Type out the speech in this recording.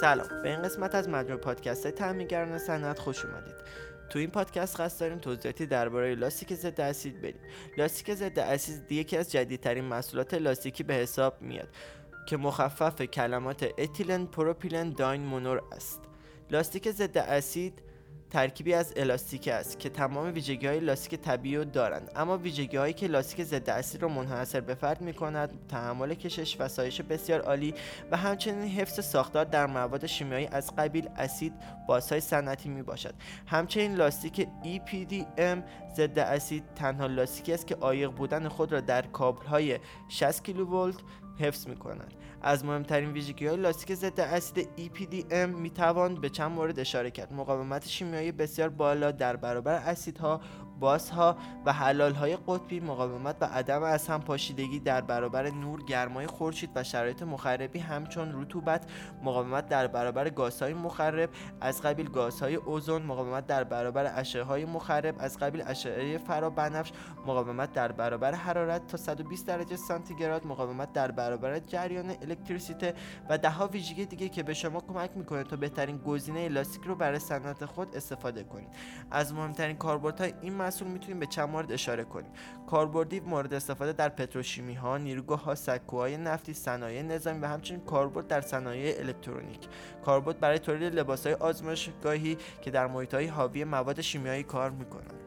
سلام. به این قسمت از مجموع پادکست های تعمیرگران صنعت خوش اومدید. تو این پادکست قصد داریم توضیحاتی درباره لاستیک ضد اسید بریم لاستیک ضد اسید یکی از جدیدترین محصولات لاستیکی به حساب میاد که مخفف کلمات ethylene propylene diene monomer است. لاستیک ضد اسید ترکیبی از الاستیک است که تمام ویژگی های لاستیک طبیعی رو دارند. اما ویژگی هایی که لاستیک ضد اسید را منحصر به فرد می کند تحمل کشش و سایش بسیار عالی و همچنین حفظ ساختار در مواد شیمیایی از قبیل اسید بازهای صنعتی می باشد همچنین لاستیک EPDM ضد اسید تنها لاستیکی است که عایق بودن خود را در کابل های 60 کیلوولت حفظ می کنند. از مهمترین ویژگی های لاستیک ضد اسید EPDM می توان به چند مورد اشاره کرد مقاومت شیمیایی بسیار بالا در برابر اسیدها بازها و حلال های قطبی مقاومت و عدم از هم پاشیدگی در برابر نور گرمای خورشید و شرایط مخربی همچون رطوبت مقاومت در برابر گازهای مخرب از قبیل گازهای اوزون مقاومت در برابر اشعه های مخرب از قبیل اشعه فرابنفش مقاومت در برابر حرارت تا 120 درجه سانتیگراد مقاومت در برابر جریان الکتریسیته و دهها ویژگی دیگه که به شما کمک می‌کنه تا بهترین گزینه لاستیک رو برای صنعت خود استفاده کنید. از مهمترین کاربردهای این محصول می‌تونیم به چند مورد اشاره کنیم. کاربردی مورد استفاده در پتروشیمی ها نیروگاه ها سکوهای نفتی صنایع نظامی و همچنین کاربرد در صنایع الکترونیک. کاربرد برای تولید لباس های آزمایشگاهی که در محیط های حاوی مواد شیمیایی کار می‌کنند